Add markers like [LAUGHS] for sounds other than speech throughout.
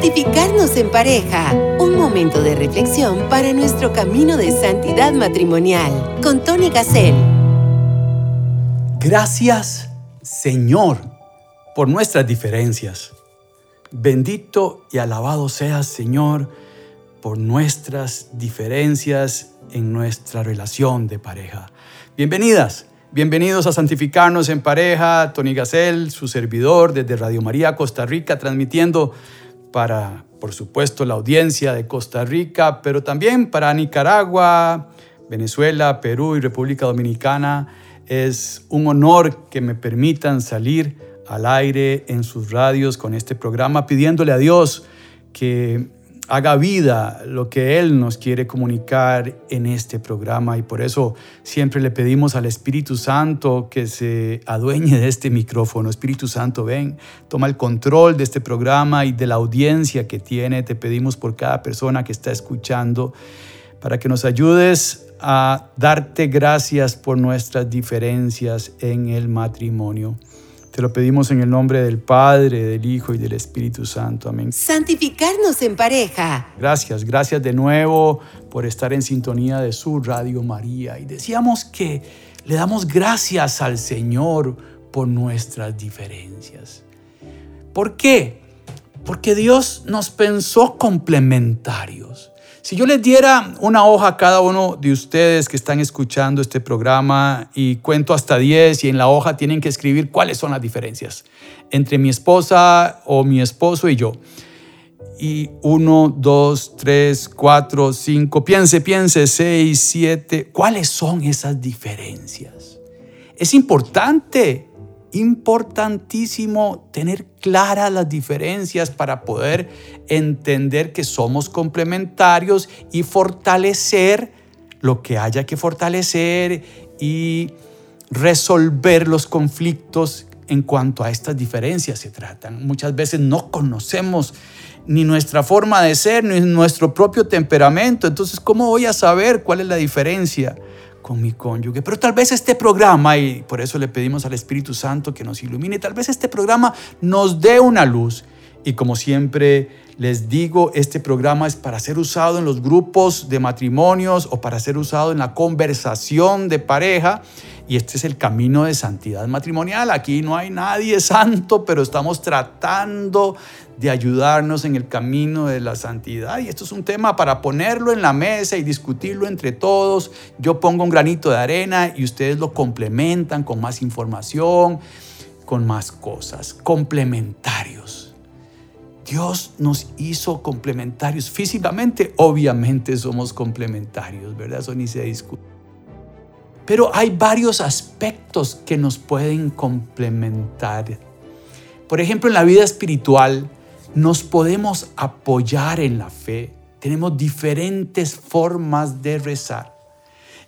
Santificarnos en pareja. Un momento de reflexión para nuestro camino de santidad matrimonial. Con Tony Gassel. Gracias, Señor, por nuestras diferencias. Bendito y alabado seas, Señor, por nuestras diferencias en nuestra relación de pareja. Bienvenidas, bienvenidos a Santificarnos en Pareja. Tony Gassel, su servidor desde Radio María Costa Rica, transmitiendo para, por supuesto, la audiencia de Costa Rica, pero también para Nicaragua, Venezuela, Perú y República Dominicana. Es un honor que me permitan salir al aire en sus radios con este programa, pidiéndole a Dios que haga vida lo que Él nos quiere comunicar en este programa y por eso siempre le pedimos al Espíritu Santo que se adueñe de este micrófono. Espíritu Santo, ven, toma el control de este programa y de la audiencia que tiene. Te pedimos por cada persona que está escuchando para que nos ayudes a darte gracias por nuestras diferencias en el matrimonio. Te lo pedimos en el nombre del Padre, del Hijo y del Espíritu Santo. Amén. Santificarnos en pareja. Gracias, gracias de nuevo por estar en sintonía de su Radio María. Y decíamos que le damos gracias al Señor por nuestras diferencias. ¿Por qué? Porque Dios nos pensó complementarios. Si yo les diera una hoja a cada uno de ustedes que están escuchando este programa y cuento hasta 10 y en la hoja tienen que escribir cuáles son las diferencias entre mi esposa o mi esposo y yo. Y 1, 2, 3, 4, 5, piense, piense, 6, 7, ¿cuáles son esas diferencias? Es importante importantísimo tener claras las diferencias para poder entender que somos complementarios y fortalecer lo que haya que fortalecer y resolver los conflictos en cuanto a estas diferencias se tratan. Muchas veces no conocemos ni nuestra forma de ser, ni nuestro propio temperamento. Entonces, ¿cómo voy a saber cuál es la diferencia? Con mi cónyuge. Pero tal vez este programa, y por eso le pedimos al Espíritu Santo que nos ilumine, tal vez este programa nos dé una luz. Y como siempre les digo, este programa es para ser usado en los grupos de matrimonios o para ser usado en la conversación de pareja. Y este es el camino de santidad matrimonial. Aquí no hay nadie santo, pero estamos tratando de ayudarnos en el camino de la santidad. Y esto es un tema para ponerlo en la mesa y discutirlo entre todos. Yo pongo un granito de arena y ustedes lo complementan con más información, con más cosas, complementarios. Dios nos hizo complementarios físicamente, obviamente somos complementarios, ¿verdad? Eso ni se discute. Pero hay varios aspectos que nos pueden complementar. Por ejemplo, en la vida espiritual, nos podemos apoyar en la fe. Tenemos diferentes formas de rezar.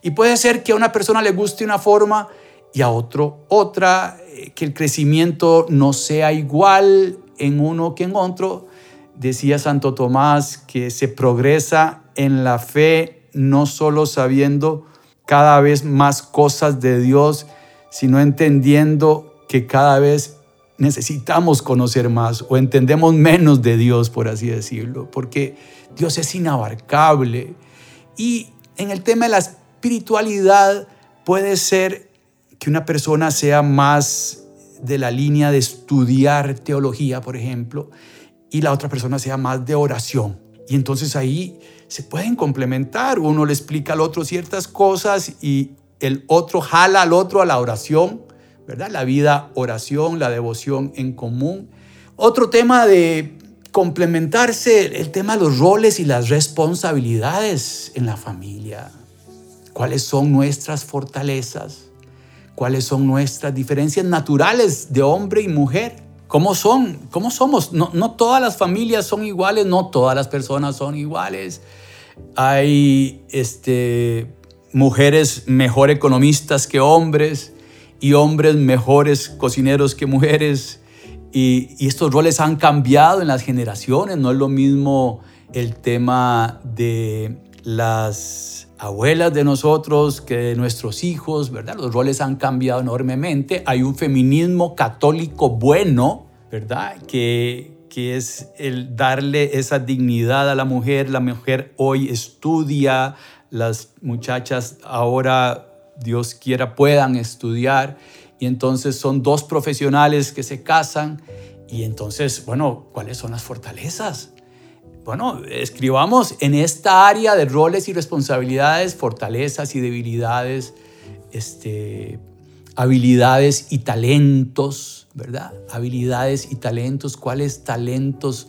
Y puede ser que a una persona le guste una forma y a otro otra, eh, que el crecimiento no sea igual en uno que en otro. Decía Santo Tomás que se progresa en la fe no solo sabiendo cada vez más cosas de Dios, sino entendiendo que cada vez necesitamos conocer más o entendemos menos de Dios, por así decirlo, porque Dios es inabarcable. Y en el tema de la espiritualidad puede ser que una persona sea más de la línea de estudiar teología, por ejemplo, y la otra persona sea más de oración. Y entonces ahí se pueden complementar. Uno le explica al otro ciertas cosas y el otro jala al otro a la oración la vida oración, la devoción en común. Otro tema de complementarse, el tema de los roles y las responsabilidades en la familia. ¿Cuáles son nuestras fortalezas? ¿Cuáles son nuestras diferencias naturales de hombre y mujer? ¿Cómo son? ¿Cómo somos? No, no todas las familias son iguales, no todas las personas son iguales. Hay este, mujeres mejor economistas que hombres y hombres mejores cocineros que mujeres. Y, estos roles han cambiado en las generaciones. No es lo mismo el tema de las abuelas de nosotros que de nuestros hijos, ¿verdad? Los roles han cambiado enormemente. Hay un feminismo católico bueno, ¿verdad? Que, que es el darle esa dignidad a la mujer. La mujer hoy estudia, las muchachas ahora, Dios quiera, puedan estudiar. Y entonces son dos profesionales que se casan. Y entonces, bueno, ¿cuáles son las fortalezas? Bueno, escribamos en esta área de roles y responsabilidades, fortalezas y debilidades, este, habilidades y talentos, ¿verdad? Habilidades y talentos, ¿cuáles talentos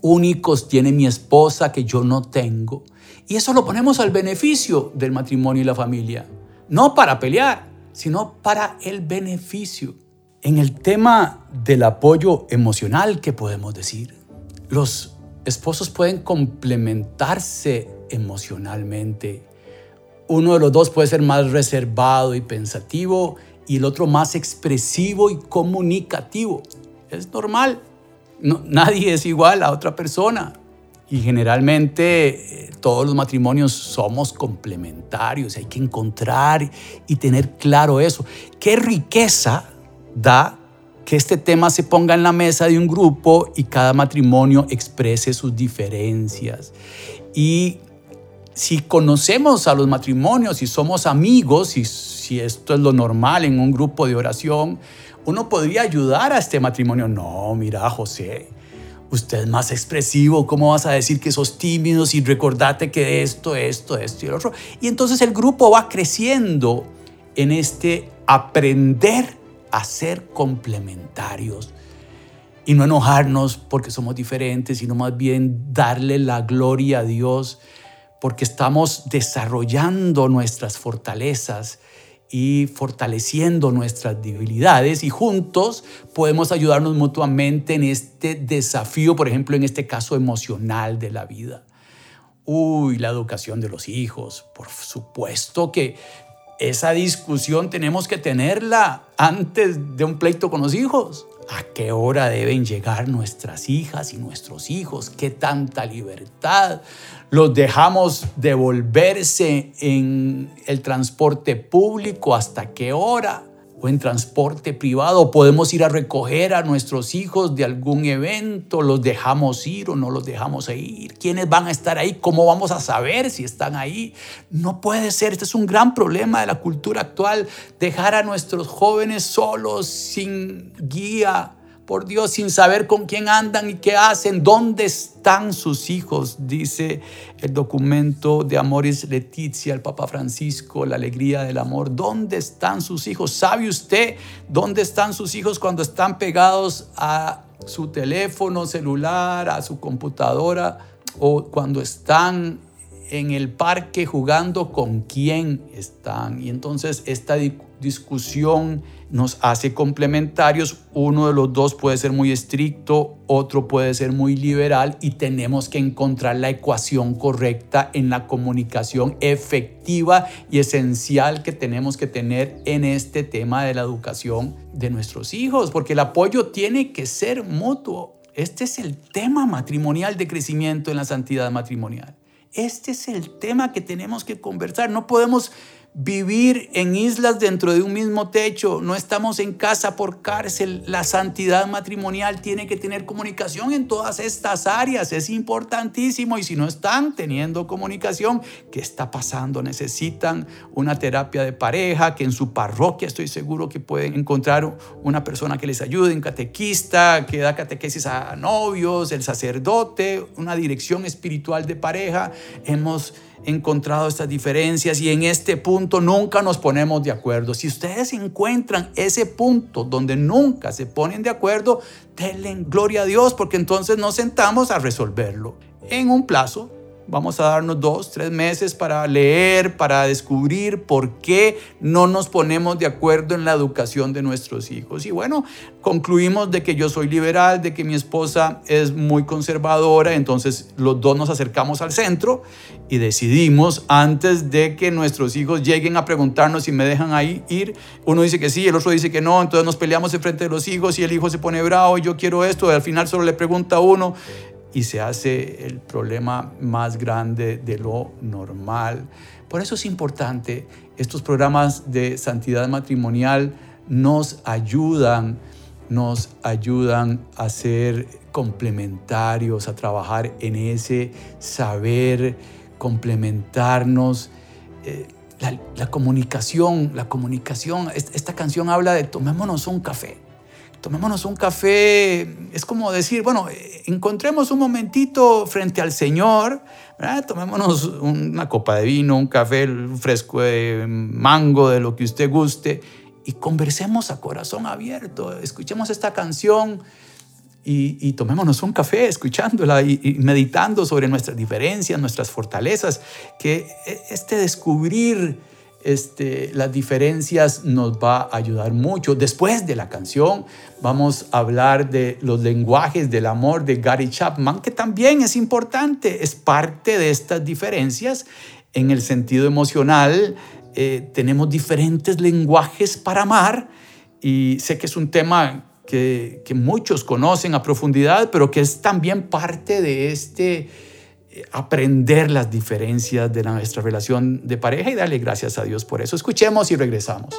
únicos tiene mi esposa que yo no tengo? Y eso lo ponemos al beneficio del matrimonio y la familia, no para pelear, sino para el beneficio. En el tema del apoyo emocional, ¿qué podemos decir? Los esposos pueden complementarse emocionalmente. Uno de los dos puede ser más reservado y pensativo y el otro más expresivo y comunicativo. Es normal. nadie es igual a otra persona. Y generalmente eh, todos los matrimonios somos complementarios. Hay que encontrar y tener claro eso. ¿Qué riqueza da que este tema se ponga en la mesa de un grupo y cada matrimonio exprese sus diferencias? Y si conocemos a los matrimonios, si somos amigos, y si esto es lo normal en un grupo de oración, uno podría ayudar a este matrimonio. No, mira, José, usted es más expresivo, ¿cómo vas a decir que sos tímido y recordate que esto, esto, esto y lo otro? Y entonces el grupo va creciendo en este aprender a ser complementarios y no enojarnos porque somos diferentes, sino más bien darle la gloria a Dios porque estamos desarrollando nuestras fortalezas y fortaleciendo nuestras debilidades y juntos podemos ayudarnos mutuamente en este desafío, por ejemplo, en este caso emocional de la vida. Uy, la educación de los hijos. Por supuesto que esa discusión tenemos que tenerla antes de un pleito con los hijos. ¿A qué hora deben llegar nuestras hijas y nuestros hijos? ¿Qué tanta libertad? ¿Los dejamos devolverse en el transporte público? ¿Hasta qué hora? O en transporte privado, podemos ir a recoger a nuestros hijos de algún evento, los dejamos ir o no los dejamos ir, quiénes van a estar ahí, cómo vamos a saber si están ahí. No puede ser, este es un gran problema de la cultura actual, dejar a nuestros jóvenes solos, sin guía por Dios sin saber con quién andan y qué hacen, dónde están sus hijos, dice el documento de Amoris Letizia, el Papa Francisco, la alegría del amor, ¿dónde están sus hijos? ¿Sabe usted dónde están sus hijos cuando están pegados a su teléfono celular, a su computadora o cuando están en el parque jugando con quién están? Y entonces esta discusión nos hace complementarios. Uno de los dos puede ser muy estricto, otro puede ser muy liberal y tenemos que encontrar la ecuación correcta en la comunicación efectiva y esencial que tenemos que tener en este tema de la educación de nuestros hijos, porque el apoyo tiene que ser mutuo. Este es el tema matrimonial de crecimiento en la santidad matrimonial. Este es el tema que tenemos que conversar. No podemos vivir en islas dentro de un mismo techo, no estamos en casa por cárcel, la santidad matrimonial tiene que tener comunicación en todas estas áreas, es importantísimo y si no están teniendo comunicación, ¿qué está pasando? Necesitan una terapia de pareja, que en su parroquia estoy seguro que pueden encontrar una persona que les ayude, un catequista, que da catequesis a novios, el sacerdote, una dirección espiritual de pareja. Hemos encontrado estas diferencias y en este punto nunca nos ponemos de acuerdo. Si ustedes encuentran ese punto donde nunca se ponen de acuerdo, denle gloria a Dios porque entonces nos sentamos a resolverlo en un plazo Vamos a darnos dos, tres meses para leer, para descubrir por qué no nos ponemos de acuerdo en la educación de nuestros hijos. Y bueno, concluimos de que yo soy liberal, de que mi esposa es muy conservadora, entonces los dos nos acercamos al centro y decidimos antes de que nuestros hijos lleguen a preguntarnos si me dejan ahí ir, uno dice que sí, el otro dice que no, entonces nos peleamos en frente de los hijos y el hijo se pone bravo y yo quiero esto, y al final solo le pregunta uno y se hace el problema más grande de lo normal. Por eso es importante, estos programas de santidad matrimonial nos ayudan, nos ayudan a ser complementarios, a trabajar en ese saber complementarnos. Eh, la, comunicación, la comunicación, esta canción habla de tomémonos un café. Tomémonos un café, es como decir, bueno, encontremos un momentito frente al Señor, tomémonos una copa de vino, un café fresco de mango, de lo que usted guste, y conversemos a corazón abierto, escuchemos esta canción y, tomémonos un café escuchándola y, meditando sobre nuestras diferencias, nuestras fortalezas, que e, este descubrir este, las diferencias nos va a ayudar mucho. Después de la canción vamos a hablar de los lenguajes del amor de Gary Chapman, que también es importante, es parte de estas diferencias en el sentido emocional. Eh, tenemos diferentes lenguajes para amar y sé que es un tema que, muchos conocen a profundidad, pero que es también parte de este aprender las diferencias de nuestra relación de pareja y darle gracias a Dios por eso. Escuchemos y regresamos.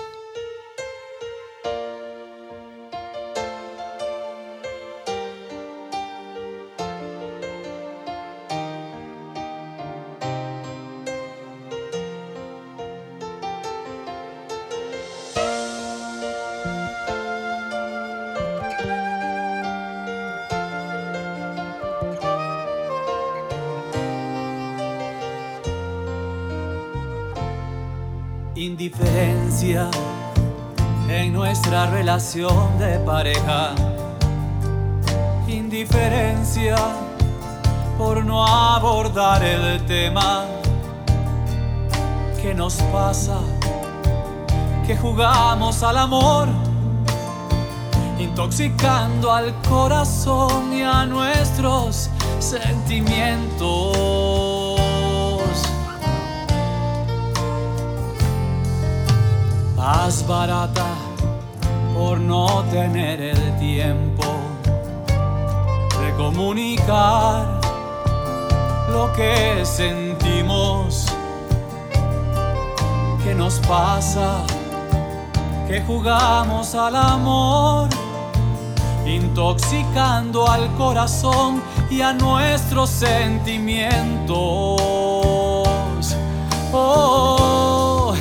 Relación de pareja. Indiferencia por no abordar el tema que nos pasa, que jugamos al amor, intoxicando al corazón y a nuestros sentimientos. más barata por no tener el tiempo de comunicar lo que sentimos, que nos pasa, que jugamos al amor, intoxicando al corazón y a nuestros sentimientos. Oh,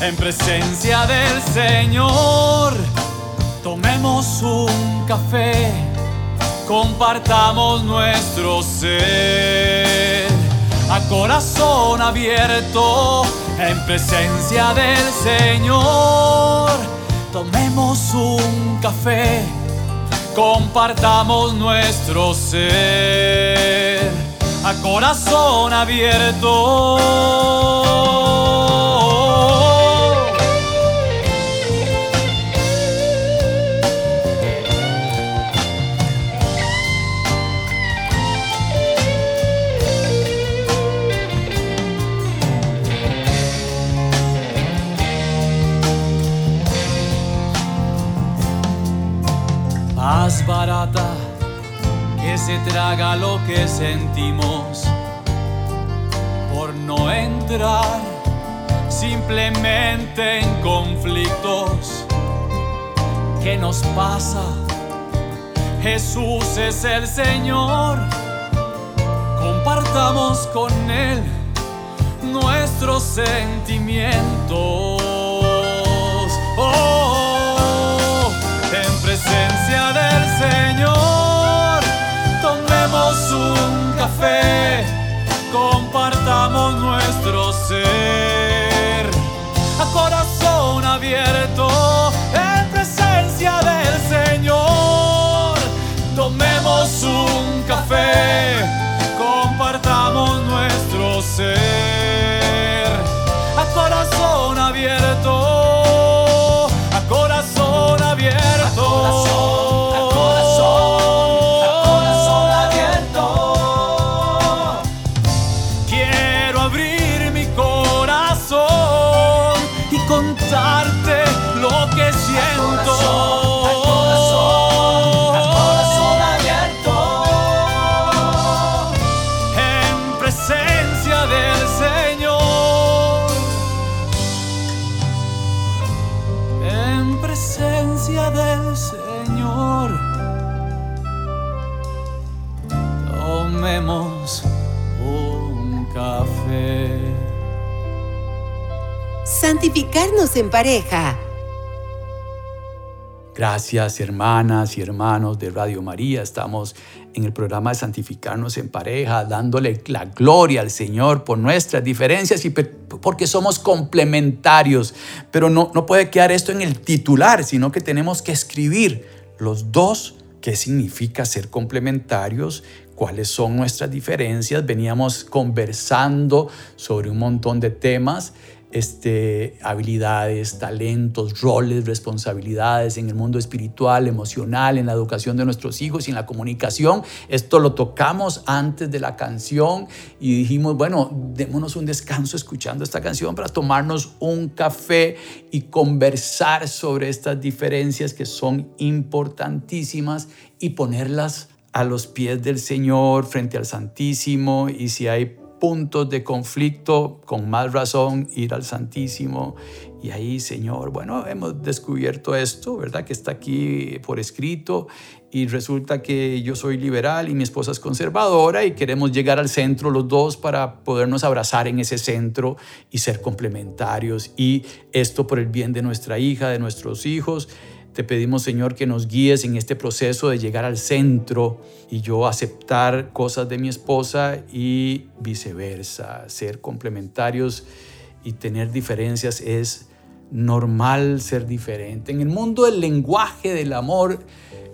en presencia del Señor. Tomemos un café, compartamos nuestro ser a corazón abierto en presencia del Señor. Tomemos un café, compartamos nuestro ser a corazón abierto. Barata que se traga lo que sentimos por no entrar simplemente en conflictos. ¿Qué nos pasa? Jesús es el Señor. Compartamos con Él nuestros sentimientos. Oh, presencia del Señor. Tomemos un café, compartamos nuestro ser. A corazón abierto, en presencia del Señor. Tomemos un café, compartamos nuestro ser. Santificarnos en pareja. Gracias hermanas y hermanos de Radio María. Estamos en el programa de Santificarnos en pareja, dándole la gloria al Señor por nuestras diferencias y porque somos complementarios. Pero no, no puede quedar esto en el titular, sino que tenemos que escribir los dos qué significa ser complementarios, cuáles son nuestras diferencias. Veníamos conversando sobre un montón de temas este, habilidades, talentos, roles, responsabilidades en el mundo espiritual, emocional, en la educación de nuestros hijos y en la comunicación. Esto lo tocamos antes de la canción y dijimos, bueno, démonos un descanso escuchando esta canción para tomarnos un café y conversar sobre estas diferencias que son importantísimas y ponerlas a los pies del Señor frente al Santísimo y si hay puntos de conflicto, con más razón ir al Santísimo. Y ahí, Señor, bueno, hemos descubierto esto, ¿verdad? Que está aquí por escrito y resulta que yo soy liberal y mi esposa es conservadora y queremos llegar al centro los dos para podernos abrazar en ese centro y ser complementarios. Y esto por el bien de nuestra hija, de nuestros hijos. Te pedimos, Señor, que nos guíes en este proceso de llegar al centro y yo aceptar cosas de mi esposa y viceversa. Ser complementarios y tener diferencias es normal ser diferente. En el mundo del lenguaje del amor,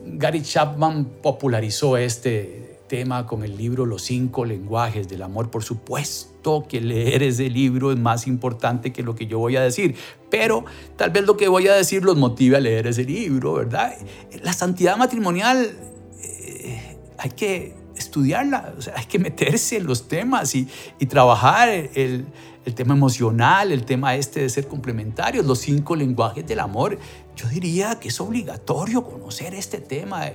Gary Chapman popularizó este tema con el libro Los cinco lenguajes del amor. Por supuesto que leer ese libro es más importante que lo que yo voy a decir, pero tal vez lo que voy a decir los motive a leer ese libro, ¿verdad? La santidad matrimonial eh, hay que estudiarla, o sea, hay que meterse en los temas y, y trabajar el, el tema emocional, el tema este de ser complementarios, los cinco lenguajes del amor. Yo diría que es obligatorio conocer este tema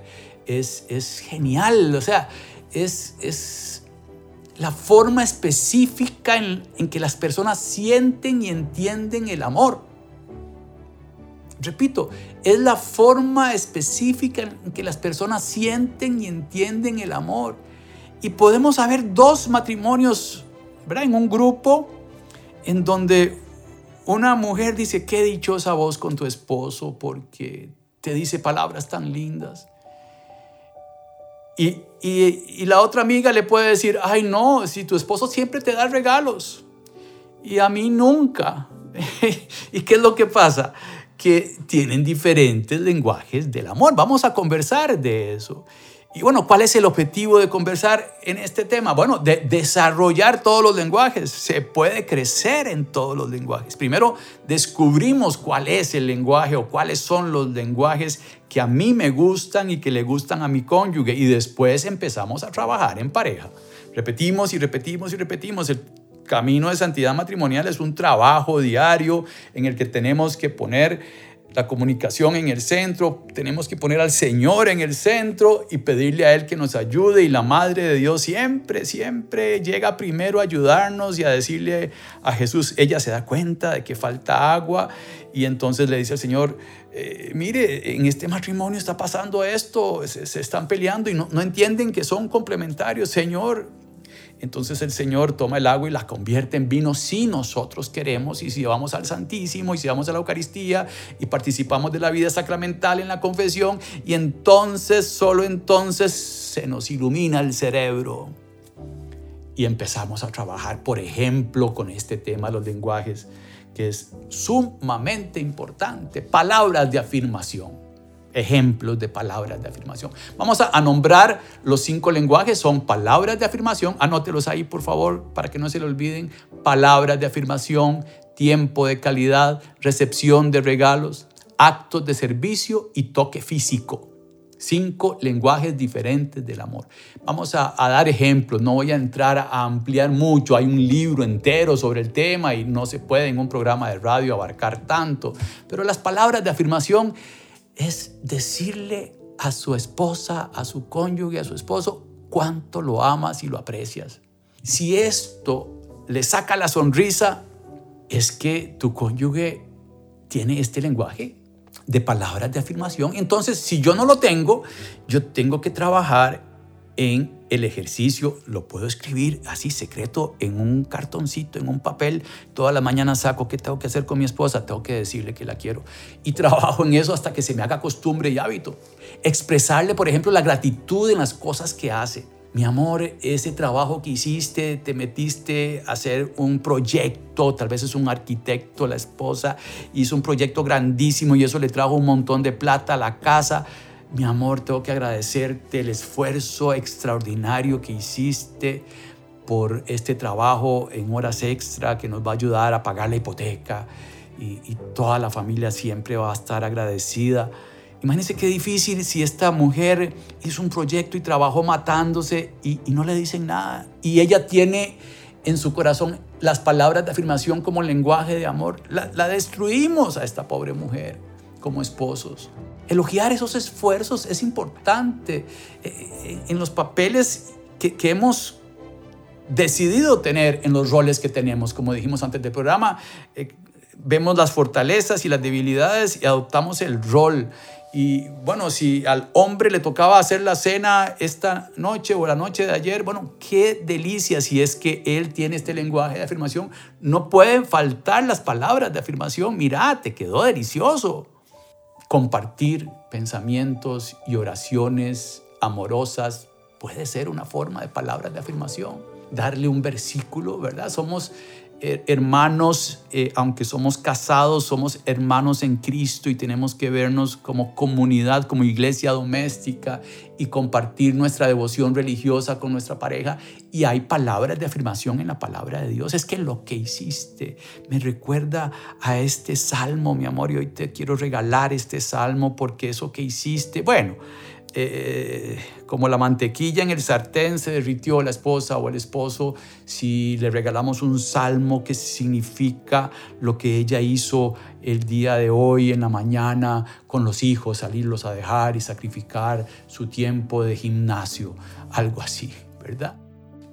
es, genial, o sea, es, es la forma específica en, en que las personas sienten y entienden el amor. Repito, es la forma específica en que las personas sienten y entienden el amor. Y podemos haber dos matrimonios, ¿verdad? En un grupo en donde una mujer dice, qué dichosa voz con tu esposo porque te dice palabras tan lindas. Y, la otra amiga le puede decir, ay no, si tu esposo siempre te da regalos y a mí nunca. [LAUGHS] ¿Y qué es lo que pasa? Que tienen diferentes lenguajes del amor. Vamos a conversar de eso. Y bueno, ¿cuál es el objetivo de conversar en este tema? Bueno, de desarrollar todos los lenguajes. Se puede crecer en todos los lenguajes. Primero, descubrimos cuál es el lenguaje o cuáles son los lenguajes que a mí me gustan y que le gustan a mi cónyuge. Y después empezamos a trabajar en pareja. Repetimos y repetimos y repetimos. El camino de santidad matrimonial es un trabajo diario en el que tenemos que poner la comunicación en el centro, tenemos que poner al Señor en el centro y pedirle a Él que nos ayude y la Madre de Dios siempre, siempre llega primero a ayudarnos y a decirle a Jesús, ella se da cuenta de que falta agua y entonces le dice al Señor, eh, mire, en este matrimonio está pasando esto, se, están peleando y no, no entienden que son complementarios, Señor, entonces el Señor toma el agua y la convierte en vino si nosotros queremos y si vamos al Santísimo y si vamos a la Eucaristía y participamos de la vida sacramental en la confesión y entonces, solo entonces se nos ilumina el cerebro y empezamos a trabajar, por ejemplo, con este tema, los lenguajes, que es sumamente importante, palabras de afirmación ejemplos de palabras de afirmación. Vamos a, nombrar los cinco lenguajes, son palabras de afirmación, anótelos ahí por favor para que no se le olviden, palabras de afirmación, tiempo de calidad, recepción de regalos, actos de servicio y toque físico. Cinco lenguajes diferentes del amor. Vamos a, a, dar ejemplos, no voy a entrar a ampliar mucho, hay un libro entero sobre el tema y no se puede en un programa de radio abarcar tanto, pero las palabras de afirmación es decirle a su esposa, a su cónyuge, a su esposo, cuánto lo amas y lo aprecias. Si esto le saca la sonrisa, es que tu cónyuge tiene este lenguaje de palabras de afirmación. Entonces, si yo no lo tengo, yo tengo que trabajar en el ejercicio, lo puedo escribir así secreto en un cartoncito, en un papel. Toda la mañana saco qué tengo que hacer con mi esposa, tengo que decirle que la quiero. Y [LAUGHS] trabajo en eso hasta que se me haga costumbre y hábito. Expresarle, por ejemplo, la gratitud en las cosas que hace. Mi amor, ese trabajo que hiciste, te metiste a hacer un proyecto, tal vez es un arquitecto, la esposa hizo un proyecto grandísimo y eso le trajo un montón de plata a la casa mi amor, tengo que agradecerte el esfuerzo extraordinario que hiciste por este trabajo en horas extra que nos va a ayudar a pagar la hipoteca y, toda la familia siempre va a estar agradecida. Imagínense qué difícil si esta mujer hizo un proyecto y trabajó matándose y, no le dicen nada. Y ella tiene en su corazón las palabras de afirmación como lenguaje de amor. la destruimos a esta pobre mujer como esposos. Elogiar esos esfuerzos es importante eh, eh, en los papeles que, hemos decidido tener en los roles que tenemos. Como dijimos antes del programa, eh, vemos las fortalezas y las debilidades y adoptamos el rol. Y bueno, si al hombre le tocaba hacer la cena esta noche o la noche de ayer, bueno, qué delicia si es que él tiene este lenguaje de afirmación. No pueden faltar las palabras de afirmación. Mira, te quedó delicioso Compartir pensamientos y oraciones amorosas puede ser una forma de palabras de afirmación. Darle un versículo, ¿verdad? Somos hermanos, eh, aunque somos casados, somos hermanos en Cristo y tenemos que vernos como comunidad, como iglesia doméstica y compartir nuestra devoción religiosa con nuestra pareja. Y hay palabras de afirmación en la palabra de Dios. Es que lo que hiciste me recuerda a este salmo, mi amor, y hoy te quiero regalar este salmo porque eso que hiciste, bueno, eh, como la mantequilla en el sartén se derritió la esposa o el esposo, si le regalamos un salmo que significa lo que ella hizo el día de hoy en la mañana con los hijos, salirlos a dejar y sacrificar su tiempo de gimnasio, algo así, ¿verdad?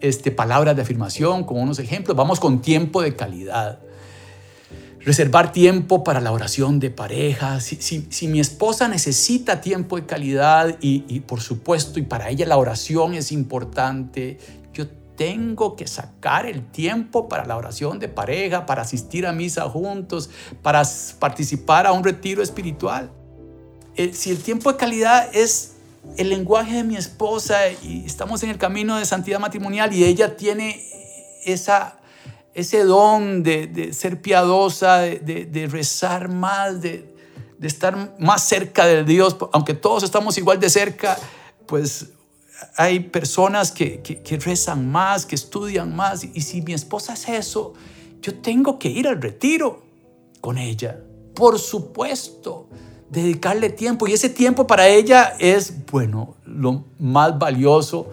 Este, palabras de afirmación, como unos ejemplos, vamos con tiempo de calidad reservar tiempo para la oración de pareja. Si, mi esposa necesita tiempo de calidad y, por supuesto, y para ella la oración es importante, yo tengo que sacar el tiempo para la oración de pareja, para asistir a misa juntos, para participar a un retiro espiritual. Eh, si el tiempo de calidad es el lenguaje de mi esposa y estamos en el camino de santidad matrimonial y ella tiene esa ese don de, ser piadosa, de, rezar más, de, estar más cerca de Dios, aunque todos estamos igual de cerca, pues hay personas que, que, rezan más, que estudian más, y si mi esposa hace eso, yo tengo que ir al retiro con ella, por supuesto, dedicarle tiempo, y ese tiempo para ella es, bueno, lo más valioso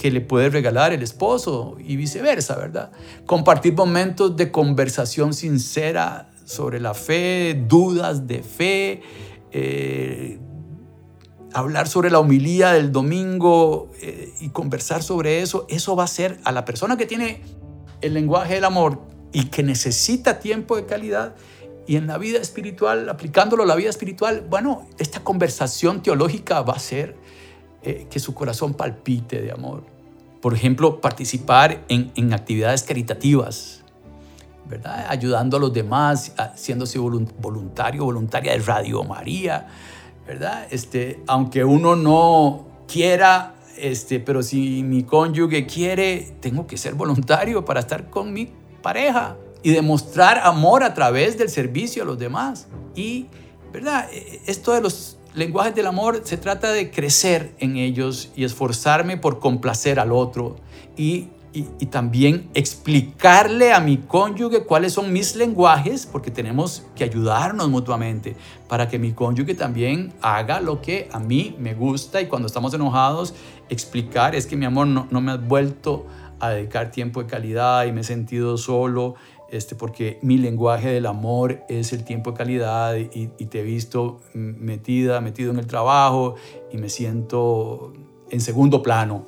que le puede regalar el esposo y viceversa, ¿verdad? Compartir momentos de conversación sincera sobre la fe, dudas de fe, eh, hablar sobre la homilía del domingo eh, y conversar sobre eso, eso va a ser a la persona que tiene el lenguaje del amor y que necesita tiempo de calidad y en la vida espiritual, aplicándolo a la vida espiritual, bueno, esta conversación teológica va a ser eh, que su corazón palpite de amor. Por ejemplo, participar en, actividades caritativas, ¿verdad? ayudando a los demás, haciéndose voluntario, voluntaria de Radio María, ¿verdad? Este, aunque uno no quiera, este, pero si mi cónyuge quiere, tengo que ser voluntario para estar con mi pareja y demostrar amor a través del servicio a los demás. Y, ¿verdad? E, esto de los lenguajes del amor se trata de crecer en ellos y esforzarme por complacer al otro y, también explicarle a mi cónyuge cuáles son mis lenguajes, porque tenemos que ayudarnos mutuamente para que mi cónyuge también haga lo que a mí me gusta. Y cuando estamos enojados, explicar, es que mi amor no, no me has vuelto a dedicar tiempo de calidad y me he sentido solo este, porque mi lenguaje del amor es el tiempo de calidad y, te he visto metida, metido en el trabajo y me siento en segundo plano.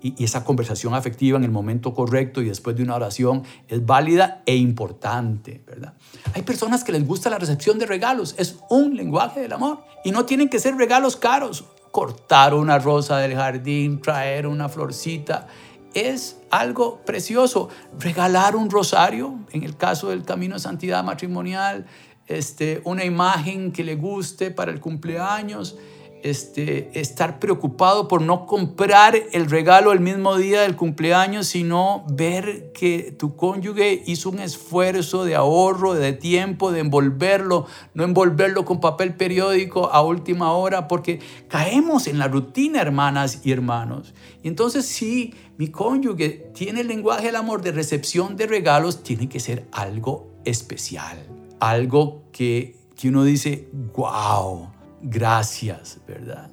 Y, esa conversación afectiva en el momento correcto y después de una oración es válida e importante, ¿verdad? Hay personas que les gusta la recepción de regalos, es un lenguaje del amor y no tienen que ser regalos caros. cortar una rosa del jardín, traer una florcita, es algo precioso. Regalar un rosario, en el caso del Camino de Santidad Matrimonial, este, una imagen que le guste para el cumpleaños, este, estar preocupado por no comprar el regalo el mismo día del cumpleaños, sino ver que tu cónyuge hizo un esfuerzo de ahorro, de tiempo, de envolverlo, no envolverlo con papel periódico a última hora, porque caemos en la rutina, hermanas y hermanos. Y entonces si mi cónyuge tiene el lenguaje del amor de recepción de regalos, tiene que ser algo especial, algo que, que uno dice, wow gracias, ¿verdad?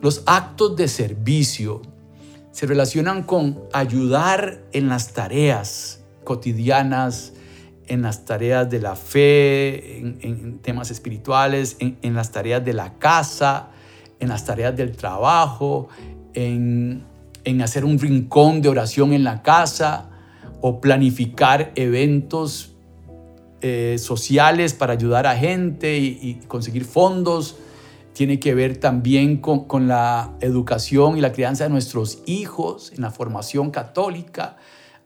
Los actos de servicio se relacionan con ayudar en las tareas cotidianas, en las tareas de la fe, en, temas espirituales, en, las tareas de la casa, en las tareas del trabajo, en, hacer un rincón de oración en la casa o planificar eventos eh, sociales para ayudar a gente y conseguir fondos tiene que ver también con, la educación y la crianza de nuestros hijos, en la formación católica,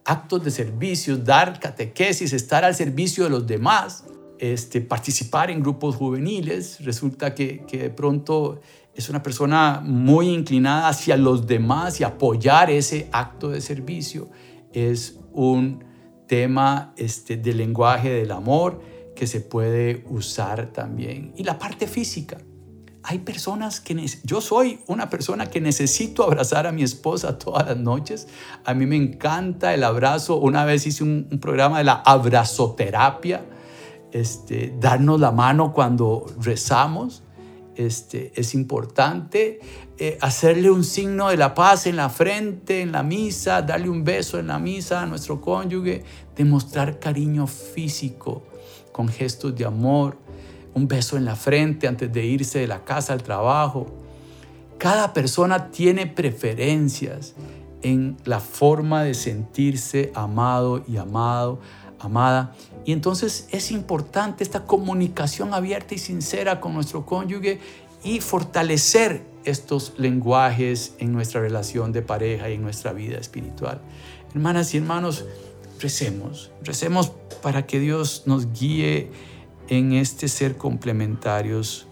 actos de servicio, dar catequesis, estar al servicio de los demás, este, participar en grupos juveniles. Resulta que, de pronto es una persona muy inclinada hacia los demás y apoyar ese acto de servicio es un tema este, del lenguaje del amor que se puede usar también. Y la parte física hay personas que yo soy una persona que necesito abrazar a mi esposa todas las noches. A mí me encanta el abrazo. Una vez hice un, programa de la abrazoterapia, este, darnos la mano cuando rezamos. Este, es importante eh, hacerle un signo de la paz en la frente, en la misa, darle un beso en la misa a nuestro cónyuge, demostrar cariño físico con gestos de amor un beso en la frente antes de irse de la casa al trabajo. Cada persona tiene preferencias en la forma de sentirse amado y amado, amada. Y entonces es importante esta comunicación abierta y sincera con nuestro cónyuge y fortalecer estos lenguajes en nuestra relación de pareja y en nuestra vida espiritual. Hermanas y hermanos, recemos, recemos para que Dios nos guíe en este ser complementarios.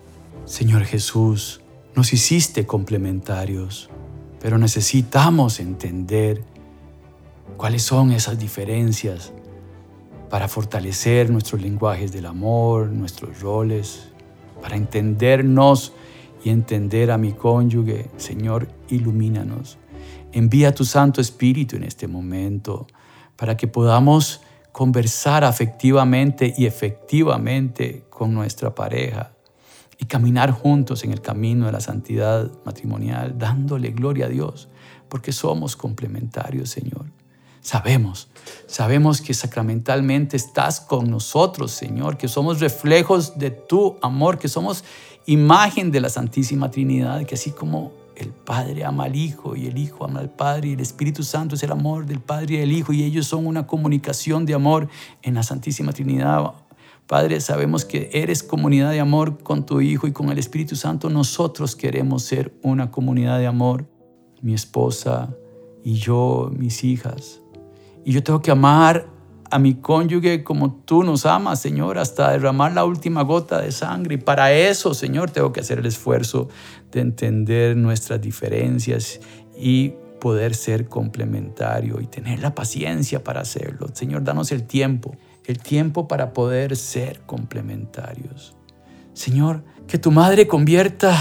Señor Jesús, nos hiciste complementarios, pero necesitamos entender cuáles son esas diferencias para fortalecer nuestros lenguajes del amor, nuestros roles, para entendernos y entender a mi cónyuge. Señor, ilumínanos. Envía tu Santo Espíritu en este momento para que podamos conversar afectivamente y efectivamente con nuestra pareja y caminar juntos en el camino de la santidad matrimonial, dándole gloria a Dios, porque somos complementarios, Señor. Sabemos, sabemos que sacramentalmente estás con nosotros, Señor, que somos reflejos de tu amor, que somos imagen de la Santísima Trinidad, que así como el Padre ama al Hijo y el Hijo ama al Padre y el Espíritu Santo es el amor del Padre y del Hijo y ellos son una comunicación de amor en la Santísima Trinidad. Padre, sabemos que eres comunidad de amor con tu Hijo y con el Espíritu Santo. Nosotros queremos ser una comunidad de amor. Mi esposa y yo, mis hijas. Y yo tengo que amar a mi cónyuge como tú nos amas, Señor, hasta derramar la última gota de sangre. Y para eso, Señor, tengo que hacer el esfuerzo de entender nuestras diferencias y poder ser complementario y tener la paciencia para hacerlo. Señor, danos el tiempo, el tiempo para poder ser complementarios. Señor, que tu madre convierta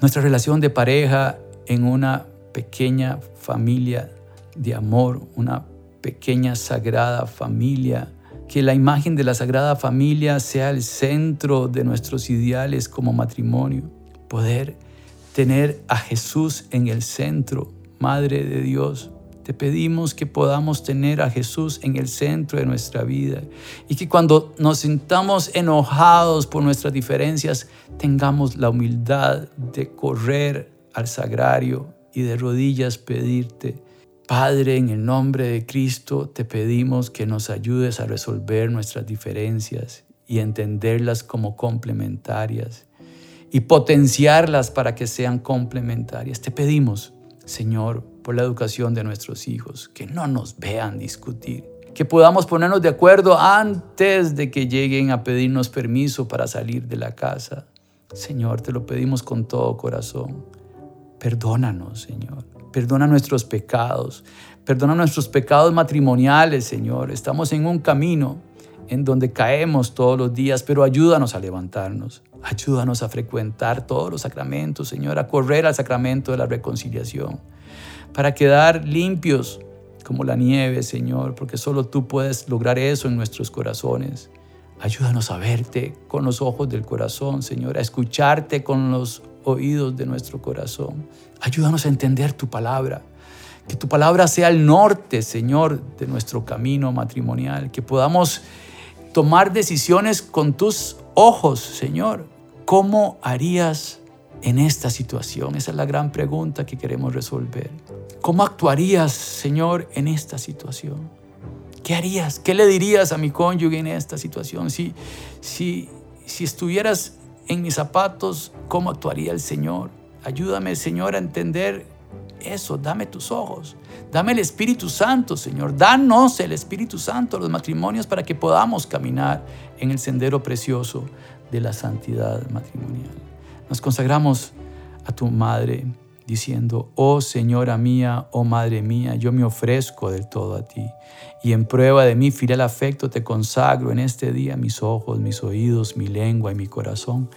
nuestra relación de pareja en una pequeña familia de amor, una pequeña sagrada familia, que la imagen de la sagrada familia sea el centro de nuestros ideales como matrimonio, poder tener a Jesús en el centro, Madre de Dios. Te pedimos que podamos tener a Jesús en el centro de nuestra vida y que cuando nos sintamos enojados por nuestras diferencias, tengamos la humildad de correr al sagrario y de rodillas pedirte Padre, en el nombre de Cristo te pedimos que nos ayudes a resolver nuestras diferencias y entenderlas como complementarias y potenciarlas para que sean complementarias. Te pedimos, Señor, por la educación de nuestros hijos, que no nos vean discutir, que podamos ponernos de acuerdo antes de que lleguen a pedirnos permiso para salir de la casa. Señor, te lo pedimos con todo corazón. Perdónanos, Señor. Perdona nuestros pecados. Perdona nuestros pecados matrimoniales, Señor. Estamos en un camino en donde caemos todos los días, pero ayúdanos a levantarnos. Ayúdanos a frecuentar todos los sacramentos, Señor, a correr al sacramento de la reconciliación, para quedar limpios como la nieve, Señor, porque solo tú puedes lograr eso en nuestros corazones. Ayúdanos a verte con los ojos del corazón, Señor, a escucharte con los oídos de nuestro corazón. Ayúdanos a entender tu palabra. Que tu palabra sea el norte, Señor, de nuestro camino matrimonial. Que podamos tomar decisiones con tus ojos, Señor. ¿Cómo harías en esta situación? Esa es la gran pregunta que queremos resolver. ¿Cómo actuarías, Señor, en esta situación? ¿Qué harías? ¿Qué le dirías a mi cónyuge en esta situación? Si, si, si estuvieras en mis zapatos, ¿cómo actuaría el Señor? Ayúdame, Señor, a entender eso. Dame tus ojos. Dame el Espíritu Santo, Señor. Danos el Espíritu Santo a los matrimonios para que podamos caminar en el sendero precioso de la santidad matrimonial. Nos consagramos a tu Madre diciendo, oh Señora mía, oh Madre mía, yo me ofrezco del todo a ti. Y en prueba de mi fiel afecto te consagro en este día mis ojos, mis oídos, mi lengua y mi corazón.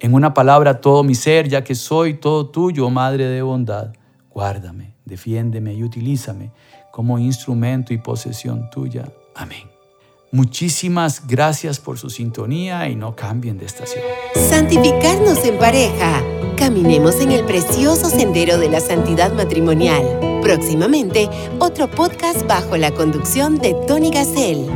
En una palabra todo mi ser, ya que soy todo tuyo, oh Madre de bondad. Guárdame, defiéndeme y utilízame como instrumento y posesión tuya. Amén. Muchísimas gracias por su sintonía y no cambien de estación. Santificarnos en pareja. Caminemos en el precioso sendero de la santidad matrimonial. Próximamente, otro podcast bajo la conducción de Tony Gassel.